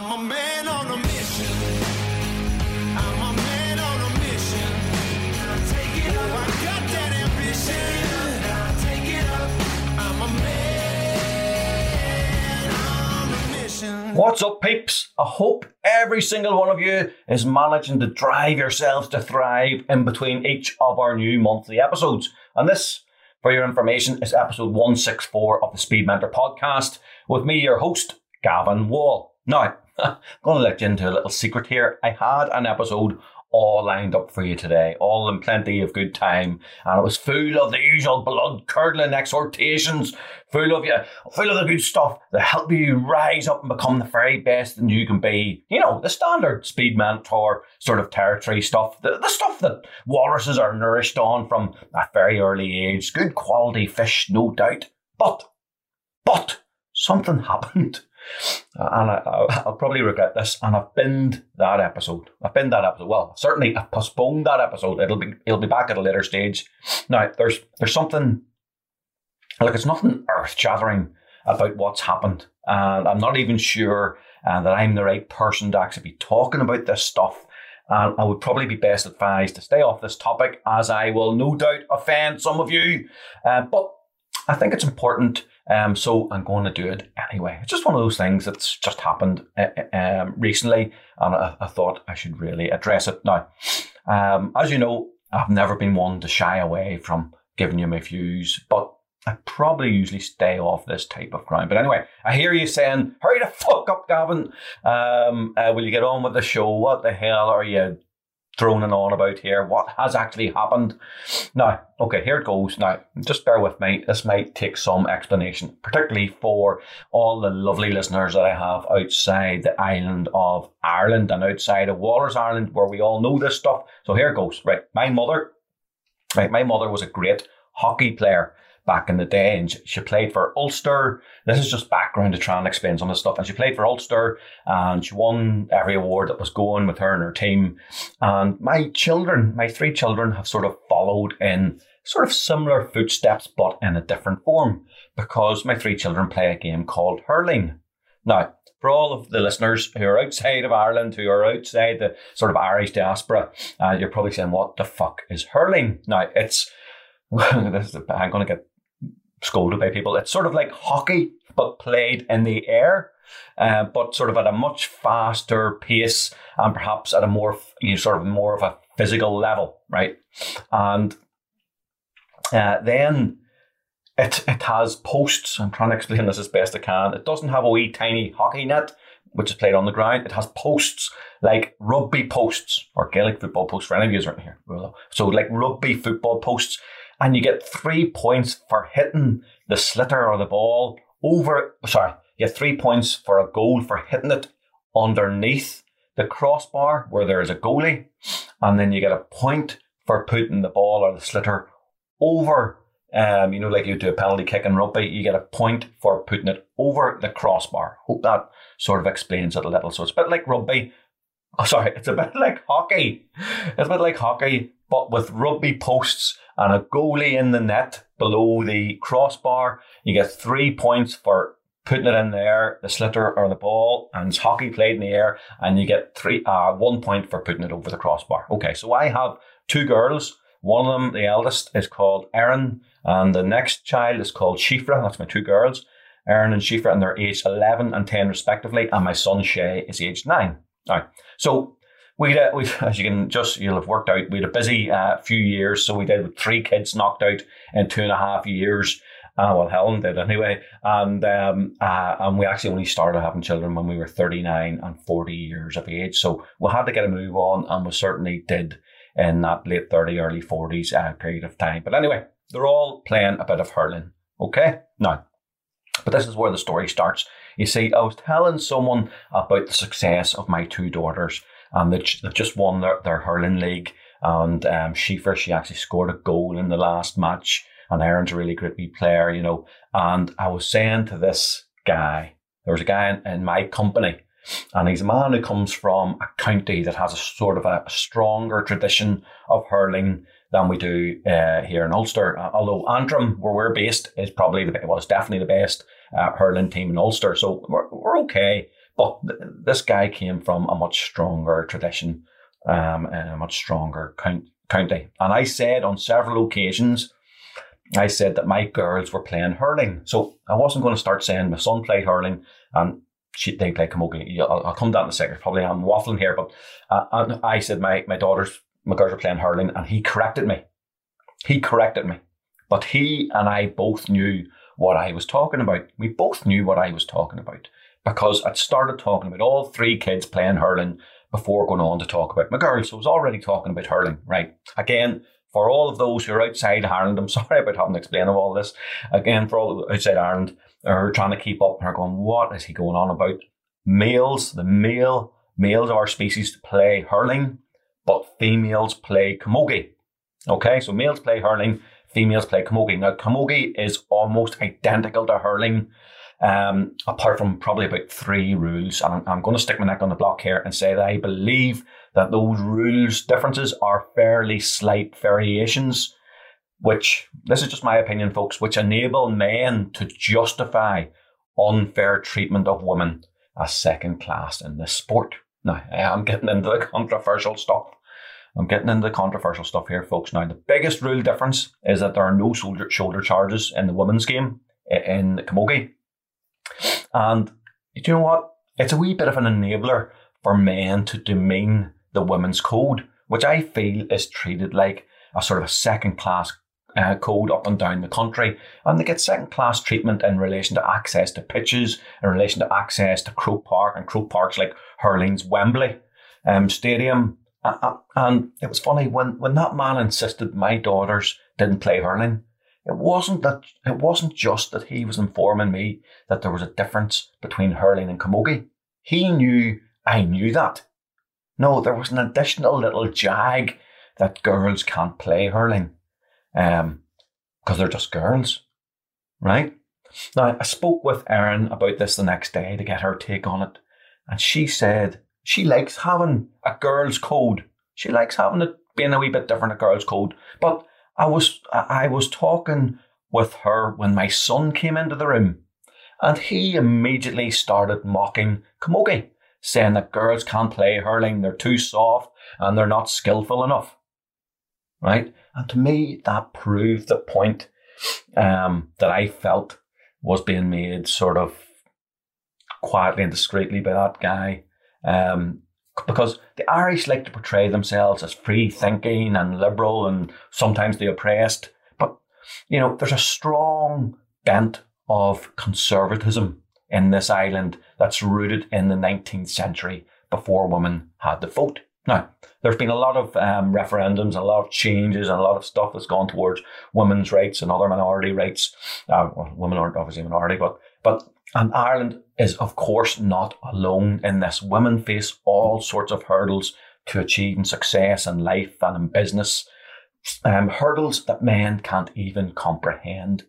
I'm a man on a mission. I'm a man on a mission. Take it up. I got that ambition. Take it up. I'm a man on a mission. What's up, peeps? I hope every single one of you is managing to drive yourselves to thrive in between each of our new monthly episodes. And this, for your information, is episode 164 of the Speed Mentor podcast with me, your host, Gavan Wall. Now, I'm going to let you into a little secret here. I had an episode all lined up for you today, all in plenty of good time, and it was full of the usual blood curdling exhortations, full of you, full of the good stuff that help you rise up and become the very best that you can be. You know, the standard speed mentor sort of territory stuff, the, the stuff that walruses are nourished on from a very early age. Good quality fish, no doubt. But, but something happened. Uh, and I, will probably regret this. And I've binned that episode. I've binned that episode. Well, certainly I've postponed that episode. It'll be it'll be back at a later stage. Now, there's there's something like it's nothing earth shattering about what's happened, and I'm not even sure uh, that I'm the right person to actually be talking about this stuff. And I would probably be best advised to stay off this topic, as I will no doubt offend some of you. Uh, but I think it's important um, so I'm going to do it anyway. It's just one of those things that's just happened uh, uh, um, recently, and I, I, thought I should really address it now. Um, as you know, I've never been one to shy away from giving you my views, but I probably usually stay off this type of crime. But anyway, I hear you saying, "Hurry the fuck up, Gavan! Um, uh, will you get on with the show? What the hell are you droning on about here, what has actually happened. Now, okay, here it goes. Now, just bear with me. This might take some explanation, particularly for all the lovely listeners that I have outside the island of Ireland and outside of Walrus Island, where we all know this stuff. So here it goes. Right, my mother, right, my mother was a great hockey player back in the day, and she played for Ulster. This is just background to try and explain some of the stuff. And she played for Ulster, and she won every award that was going with her and her team. And my children, my three children, have sort of followed in sort of similar footsteps, but in a different form, because my three children play a game called hurling. Now, for all of the listeners who are outside of Ireland, who are outside the sort of Irish diaspora, uh, you're probably saying, "What the fuck is hurling?" Now, it's I'm going to get scolded by people. It's sort of like hockey, but played in the air, uh, but sort of at a much faster pace and perhaps at a more, you know, sort of more of a physical level, right? And uh, then it, it has posts. I'm trying to explain this as best I can. It doesn't have a wee tiny hockey net, which is played on the ground. It has posts like rugby posts or Gaelic football posts for any of you around here. So like rugby football posts and you get three points for hitting the sliotar or the ball over. Sorry, you get three points for a goal for hitting it underneath the crossbar where there is a goalie, and then you get a point for putting the ball or the sliotar over. Um, you know, like you do a penalty kick in rugby, you get a point for putting it over the crossbar. Hope that sort of explains it a little. So it's a bit like rugby. Oh, sorry, it's a bit like hockey. It's a bit like hockey, but with rugby posts and a goalie in the net below the crossbar. You get three points for putting it in there, the sliotar or the ball, and it's hockey played in the air, and you get three uh, one point for putting it over the crossbar. Okay, so I have two girls. One of them, the eldest, is called Erin, and the next child is called Shifra. That's my two girls, Erin and Shifra, and they're aged 11 and 10 respectively, and my son Shay is aged 9. All right, so we uh, we as you can just you'll have worked out we had a busy uh, few years so we did with three kids knocked out in two and a half years. Uh, well Helen did anyway and um, uh, and we actually only started having children when we were 39 and 40 years of age so we had to get a move on and we certainly did in that late 30 early 40s uh, period of time. But anyway they're all playing a bit of hurling okay? Now but this is where the story starts. You see I was telling someone about the success of my two daughters and they, have just won their, their hurling league. And um, Shifra, she actually scored a goal in the last match. And Erin's a really great wee player, you know. And I was saying to this guy, there was a guy in, in my company, and he's a man who comes from a county that has a sort of a, a stronger tradition of hurling than we do uh, here in Ulster. Uh, although Antrim, where we're based, is probably the well, it's definitely the best uh, hurling team in Ulster. So we're, we're okay. But th- this guy came from a much stronger tradition, um, and a much stronger count- county. And I said on several occasions, I said that my girls were playing hurling. So I wasn't going to start saying my son played hurling and she, they played camogie. I'll, I'll come down in a second. Probably I'm waffling here, but uh, I said my, my daughters, my girls are playing hurling and he corrected me. He corrected me. But he and I both knew what I was talking about. We both knew what I was talking about because I'd started talking about all three kids playing hurling before going on to talk about my girls. So I was already talking about hurling, right? Again, for all of those who are outside Ireland, I'm sorry about having to explain all this. Again, for all outside Ireland are trying to keep up and are going, what is he going on about? Males, the male males of our species to play hurling, but females play camogie. Okay, so males play hurling, females play camogie. Now, camogie is almost identical to hurling, um, apart from probably about three rules. And I'm, going to stick my neck on the block here and say that I believe that those rules differences are fairly slight variations, which, this is just my opinion, folks, which enable men to justify unfair treatment of women as second class in this sport. Now, I'm getting into the controversial stuff. I'm getting into the controversial stuff here, folks. Now, the biggest rule difference is that there are no shoulder, shoulder charges in the women's game in the camogie. And you know what? It's a wee bit of an enabler for men to demean the women's code, which I feel is treated like a sort of a second class uh, code up and down the country. And they get second class treatment in relation to access to pitches, in relation to access to Croke Park, and Croke Park's like Hurling's Wembley um, Stadium. Uh, and it was funny when, when that man insisted my daughters didn't play hurling. It wasn't that it wasn't just that he was informing me that there was a difference between hurling and camogie. He knew I knew that. No, there was an additional little jag that girls can't play hurling, um, because they're just girls, right? Now I spoke with Erin about this the next day to get her take on it, and she said she likes having a girls' code. She likes having it being a wee bit different, a girls' code, but I was I was talking with her when my son came into the room, and he immediately started mocking camogie, saying that girls can't play hurling, they're too soft and they're not skillful enough. Right, and to me that proved the point um, that I felt was being made sort of quietly and discreetly by that guy. Um, because the Irish like to portray themselves as free thinking and liberal and sometimes the oppressed. But, you know, there's a strong bent of conservatism in this island that's rooted in the 19th century before women had the vote. Now, there's been a lot of um, referendums, a lot of changes, and a lot of stuff that's gone towards women's rights and other minority rights. Uh, well, women aren't obviously a minority, but but and Ireland is, of course, not alone in this. Women face all sorts of hurdles to achieving success in life and in business, um, hurdles that men can't even comprehend,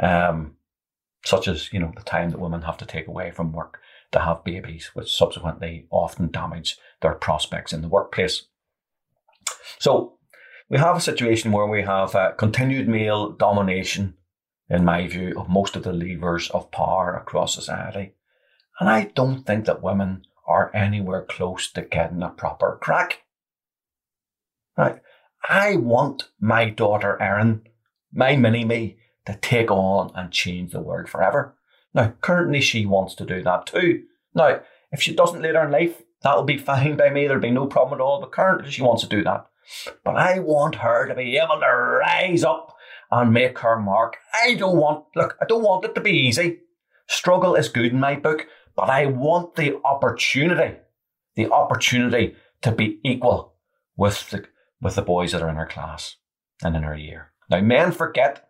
um, such as you know the time that women have to take away from work to have babies, which subsequently often damage their prospects in the workplace. So we have a situation where we have uh, continued male domination in my view, of most of the levers of power across society. And I don't think that women are anywhere close to getting a proper crack. Right. I want my daughter Erin, my mini me, to take on and change the world forever. Now, currently she wants to do that too. Now, if she doesn't later in life, that'll be fine by me, there'll be no problem at all, but currently she wants to do that. But I want her to be able to rise up and make her mark. I don't want, look, I don't want it to be easy. Struggle is good in my book, but I want the opportunity, the opportunity to be equal with the, with the boys that are in her class and in her year. Now, men forget,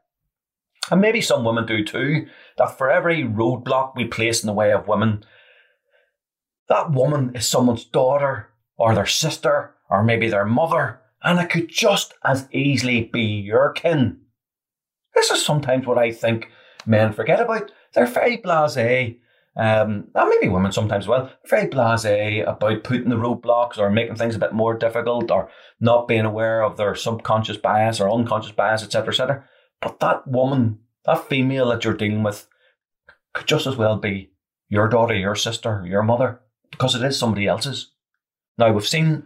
and maybe some women do too, that for every roadblock we place in the way of women, that woman is someone's daughter or their sister or maybe their mother, and it could just as easily be your kin. This is sometimes what I think men forget about. They're very blasé, um, and maybe women sometimes as well, very blasé about putting the roadblocks or making things a bit more difficult or not being aware of their subconscious bias or unconscious bias, etc., etc. But that woman, that female that you're dealing with, could just as well be your daughter, your sister, your mother, because it is somebody else's. Now, we've seen,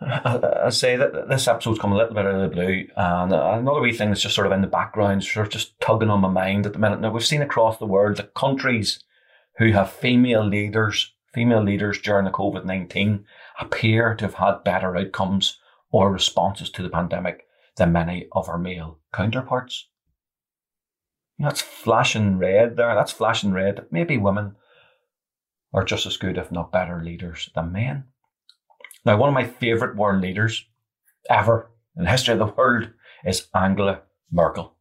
I, I say that this episode's come a little bit out of the blue, and another wee thing that's just sort of in the background, sort of just tugging on my mind at the minute. Now, we've seen across the world that countries who have female leaders, female leaders during the COVID 19 appear to have had better outcomes or responses to the pandemic than many of our male counterparts. That's flashing red there. That's flashing red. Maybe women are just as good, if not better, leaders than men. Now, one of my favourite world leaders ever in the history of the world is Angela Merkel,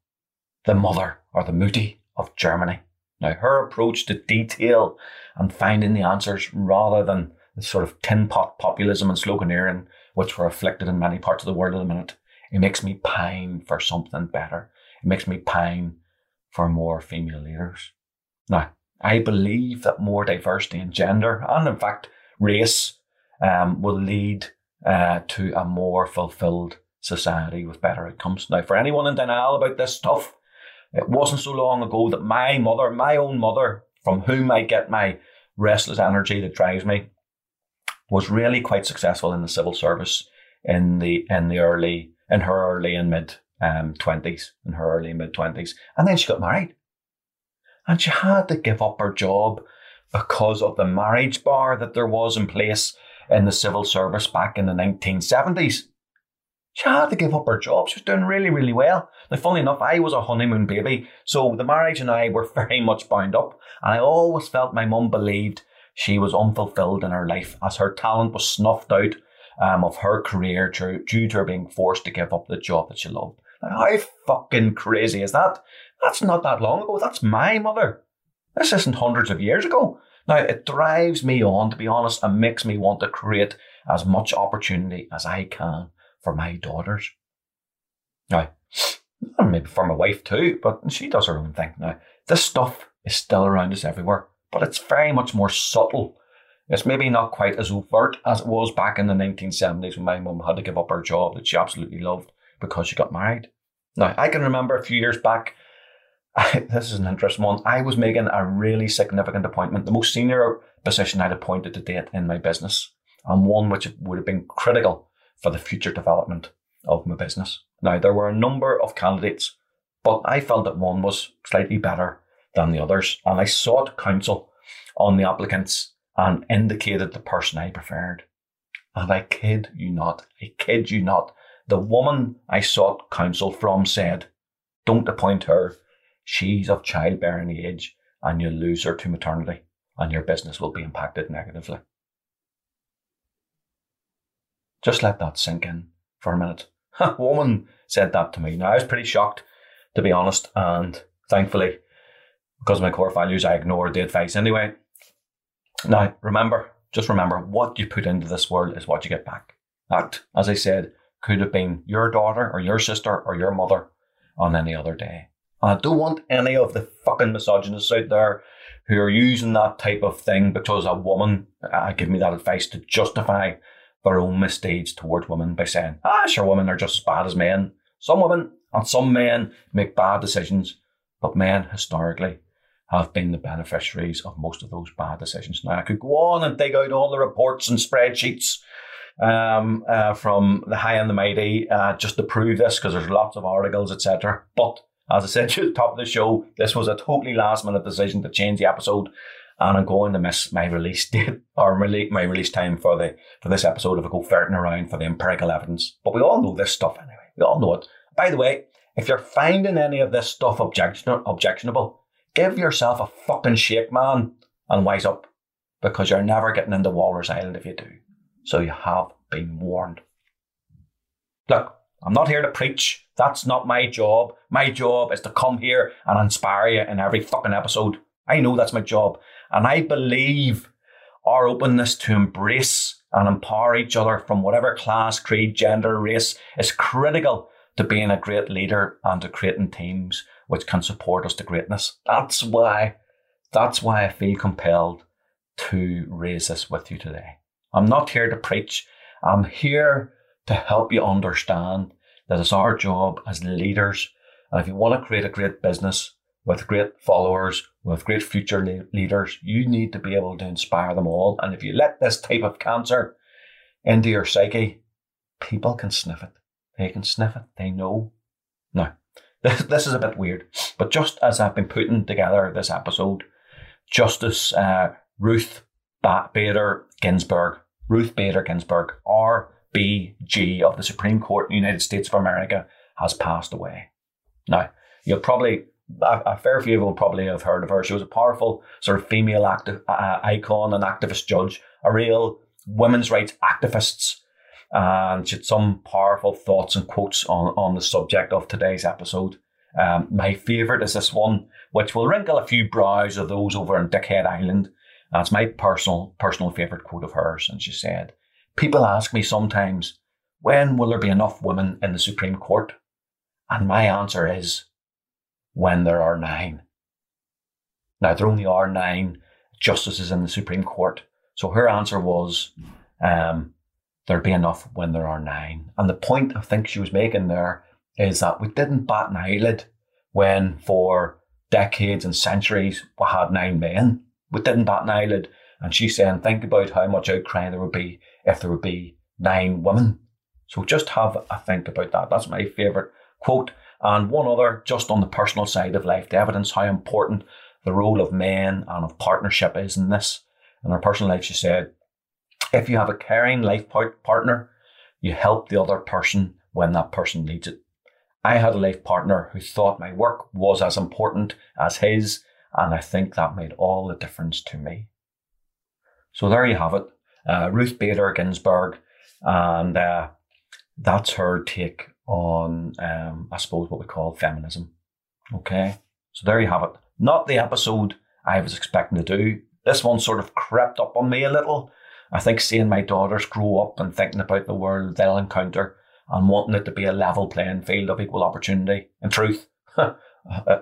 the mother or the Mutti of Germany. Now, her approach to detail and finding the answers rather than the sort of tin pot populism and sloganeering which were afflicted in many parts of the world at the minute, it makes me pine for something better. It makes me pine for more female leaders. Now, I believe that more diversity in gender and, in fact, race um, will lead uh, to a more fulfilled society with better outcomes. Now, for anyone in denial about this stuff, it wasn't so long ago that my mother, my own mother, from whom I get my restless energy that drives me, was really quite successful in the civil service in the in the early in her early and mid um, 20s, in her early mid 20s. And then she got married. And she had to give up her job because of the marriage bar that there was in place in the civil service back in the 1970s. She had to give up her job. She was doing really, really well. Now, funny enough, I was a honeymoon baby, so the marriage and I were very much bound up. And I always felt my mum believed she was unfulfilled in her life as her talent was snuffed out um, of her career due to her being forced to give up the job that she loved. How fucking crazy is that? That's not that long ago. That's my mother. This isn't hundreds of years ago. Now, it drives me on, to be honest, and makes me want to create as much opportunity as I can for my daughters. Now, maybe for my wife too, but she does her own thing. Now, this stuff is still around us everywhere, but it's very much more subtle. It's maybe not quite as overt as it was back in the 1970s when my mum had to give up her job that she absolutely loved because she got married. Now, I can remember a few years back, I, this is an interesting one. I was making a really significant appointment, the most senior position I'd appointed to date in my business, and one which would have been critical for the future development of my business. Now, there were a number of candidates, but I felt that one was slightly better than the others, and I sought counsel on the applicants and indicated the person I preferred. And I kid you not, I kid you not, the woman I sought counsel from said, Don't appoint her. She's of childbearing age, and you'll lose her to maternity, and your business will be impacted negatively. Just let that sink in for a minute. A woman said that to me. Now, I was pretty shocked, to be honest, and thankfully, because of my core values, I ignored the advice anyway. Now, remember, just remember, what you put into this world is what you get back. That, as I said, could have been your daughter or your sister or your mother on any other day. I don't want any of the fucking misogynists out there who are using that type of thing because a woman uh, give me that advice to justify their own misdeeds towards women by saying, ah, sure, women are just as bad as men. Some women and some men make bad decisions, but men historically have been the beneficiaries of most of those bad decisions. Now, I could go on and dig out all the reports and spreadsheets um, uh, from the high and the mighty uh, just to prove this because there's lots of articles, etc. But as I said to the top of the show, this was a totally last minute decision to change the episode. And I'm going to miss my release date or my release time for the for this episode if I go ferreting around for the empirical evidence. But we all know this stuff anyway. We all know it. By the way, if you're finding any of this stuff objection- objectionable, give yourself a fucking shake, man, and wise up. Because you're never getting into Walrus Island if you do. So you have been warned. Look, I'm not here to preach. That's not my job. My job is to come here and inspire you in every fucking episode. I know that's my job. And I believe our openness to embrace and empower each other from whatever class, creed, gender, race is critical to being a great leader and to creating teams which can support us to greatness. That's why, that's why I feel compelled to raise this with you today. I'm not here to preach. I'm here to help you understand that it's our job as leaders. And if you want to create a great business, with great followers, with great future le- leaders. You need to be able to inspire them all. And if you let this type of cancer into your psyche, people can sniff it. They can sniff it. They know. Now, this, this is a bit weird, but just as I've been putting together this episode, Justice uh, Ruth ba- Bader Ginsburg, Ruth Bader Ginsburg, RBG of the Supreme Court in the United States of America, has passed away. Now, you'll probably a, fair few of you will probably have heard of her. She was a powerful sort of female active, uh, icon and activist judge, a real women's rights activist. And she had some powerful thoughts and quotes on, on the subject of today's episode. Um, my favourite is this one, which will wrinkle a few brows of those over in Dickhead Island. That's my personal personal favourite quote of hers. And she said, People ask me sometimes, when will there be enough women in the Supreme Court? And my answer is, when there are nine. Now, there only are nine justices in the Supreme Court. So her answer was, um, there'd be enough when there are nine. And the point I think she was making there is that we didn't bat an eyelid when for decades and centuries we had nine men. We didn't bat an eyelid. And she's saying, think about how much outcry there would be if there would be nine women. So just have a think about that. That's my favourite quote. And one other, just on the personal side of life, to evidence how important the role of men and of partnership is in this. In her personal life, she said, if you have a caring life partner, you help the other person when that person needs it. I had a life partner who thought my work was as important as his, and I think that made all the difference to me. So there you have it. Uh, Ruth Bader Ginsburg, and uh, that's her take on, um, I suppose, what we call feminism. Okay, so there you have it. Not the episode I was expecting to do. This one sort of crept up on me a little. I think seeing my daughters grow up and thinking about the world they'll encounter and wanting it to be a level playing field of equal opportunity. In truth, if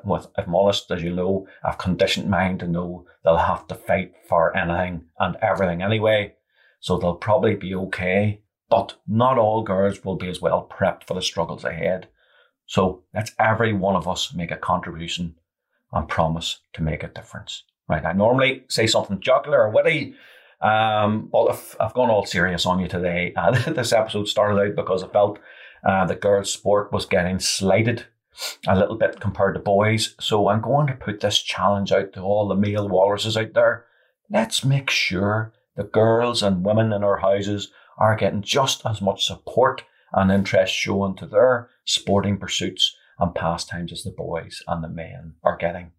I'm honest, as you know, I've conditioned mind to know they'll have to fight for anything and everything anyway. So they'll probably be okay but not all girls will be as well prepped for the struggles ahead. So let's every one of us make a contribution and promise to make a difference. Right. I normally say something jocular or witty, um, but if I've gone all serious on you today, uh, this episode started out because I felt uh, that girls' sport was getting slighted a little bit compared to boys. So I'm going to put this challenge out to all the male walruses out there. Let's make sure the girls and women in our houses are getting just as much support and interest shown to their sporting pursuits and pastimes as the boys and the men are getting.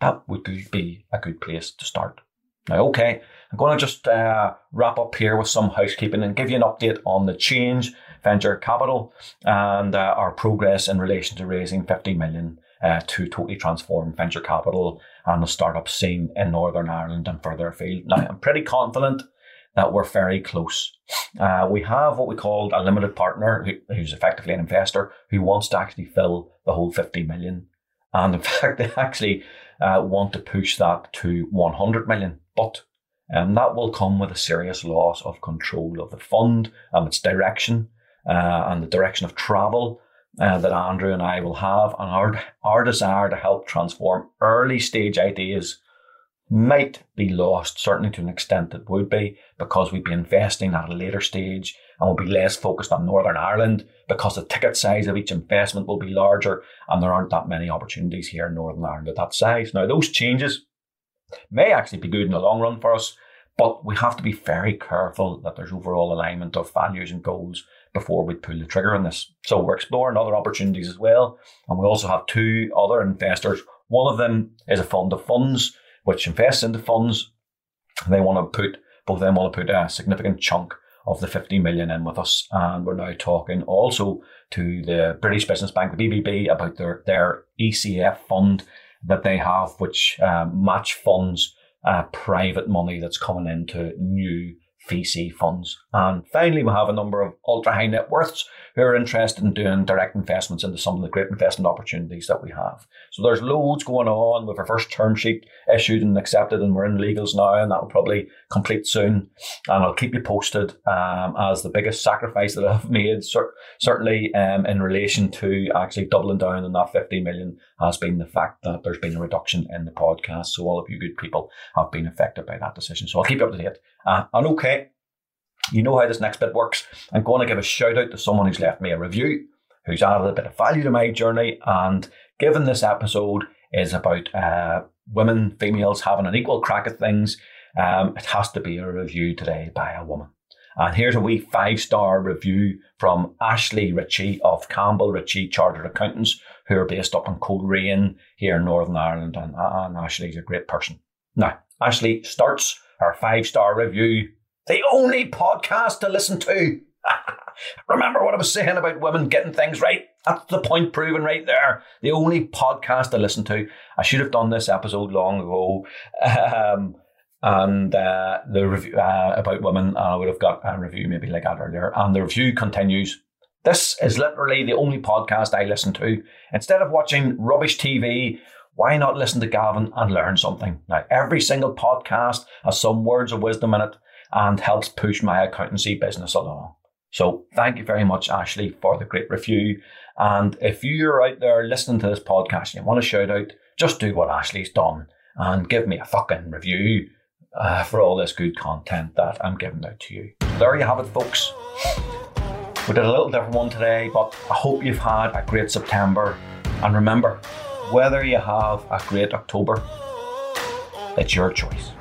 That would be a good place to start. Now, okay, I'm going to just uh, wrap up here with some housekeeping and give you an update on the change venture capital and uh, our progress in relation to raising 50 million uh, to totally transform venture capital and the startup scene in Northern Ireland and further afield. Now, I'm pretty confident that we're very close. Uh, we have what we call a limited partner who, who's effectively an investor who wants to actually fill the whole 50 million. And in fact, they actually uh, want to push that to 100 million. But um, that will come with a serious loss of control of the fund and its direction uh, and the direction of travel uh, that Andrew and I will have, and our, our desire to help transform early stage ideas might be lost, certainly to an extent it would be, because we'd be investing at a later stage and we'll be less focused on Northern Ireland because the ticket size of each investment will be larger and there aren't that many opportunities here in Northern Ireland at that size. Now, those changes may actually be good in the long run for us, but we have to be very careful that there's overall alignment of values and goals before we pull the trigger on this. So we're exploring other opportunities as well. And we also have two other investors. One of them is a fund of funds which invests into funds. They want to put, both of them want to put a significant chunk of the 50 million in with us. And we're now talking also to the British Business Bank, the BBB, about their, their ECF fund that they have, which uh, match funds uh, private money that's coming into new VC funds. And finally, we have a number of ultra high net worths who are interested in doing direct investments into some of the great investment opportunities that we have. So there's loads going on. With our first term sheet issued and accepted, and we're in legals now, and that will probably complete soon. And I'll keep you posted um, as the biggest sacrifice that I've made, cer- certainly um, in relation to actually doubling down on that 50 million has been the fact that there's been a reduction in the podcast. So all of you good people have been affected by that decision. So I'll keep you up to date. Uh, and okay, you know how this next bit works. I'm going to give a shout out to someone who's left me a review, who's added a bit of value to my journey. And given this episode is about uh, women, females having an equal crack at things, um, it has to be a review today by a woman. And here's a wee five star review from Ashley Ritchie of Campbell Ritchie Chartered Accountants, who are based up in Coleraine here in Northern Ireland. And, and Ashley's a great person. Now, Ashley starts her five star review the only podcast to listen to. Remember what I was saying about women getting things right? That's the point proven right there. The only podcast to listen to. I should have done this episode long ago. Um, and uh, the review uh, about women, I would have got a review maybe like that earlier. And the review continues. This is literally the only podcast I listen to. Instead of watching rubbish TV, why not listen to Gavan and learn something? Now, every single podcast has some words of wisdom in it and helps push my accountancy business along. So thank you very much, Ashley, for the great review. And if you're out there listening to this podcast and you want to shout out, just do what Ashley's done and give me a fucking review uh, for all this good content that I'm giving out to you. There you have it, folks. We did a little different one today, but I hope you've had a great September. And remember, whether you have a great October, it's your choice.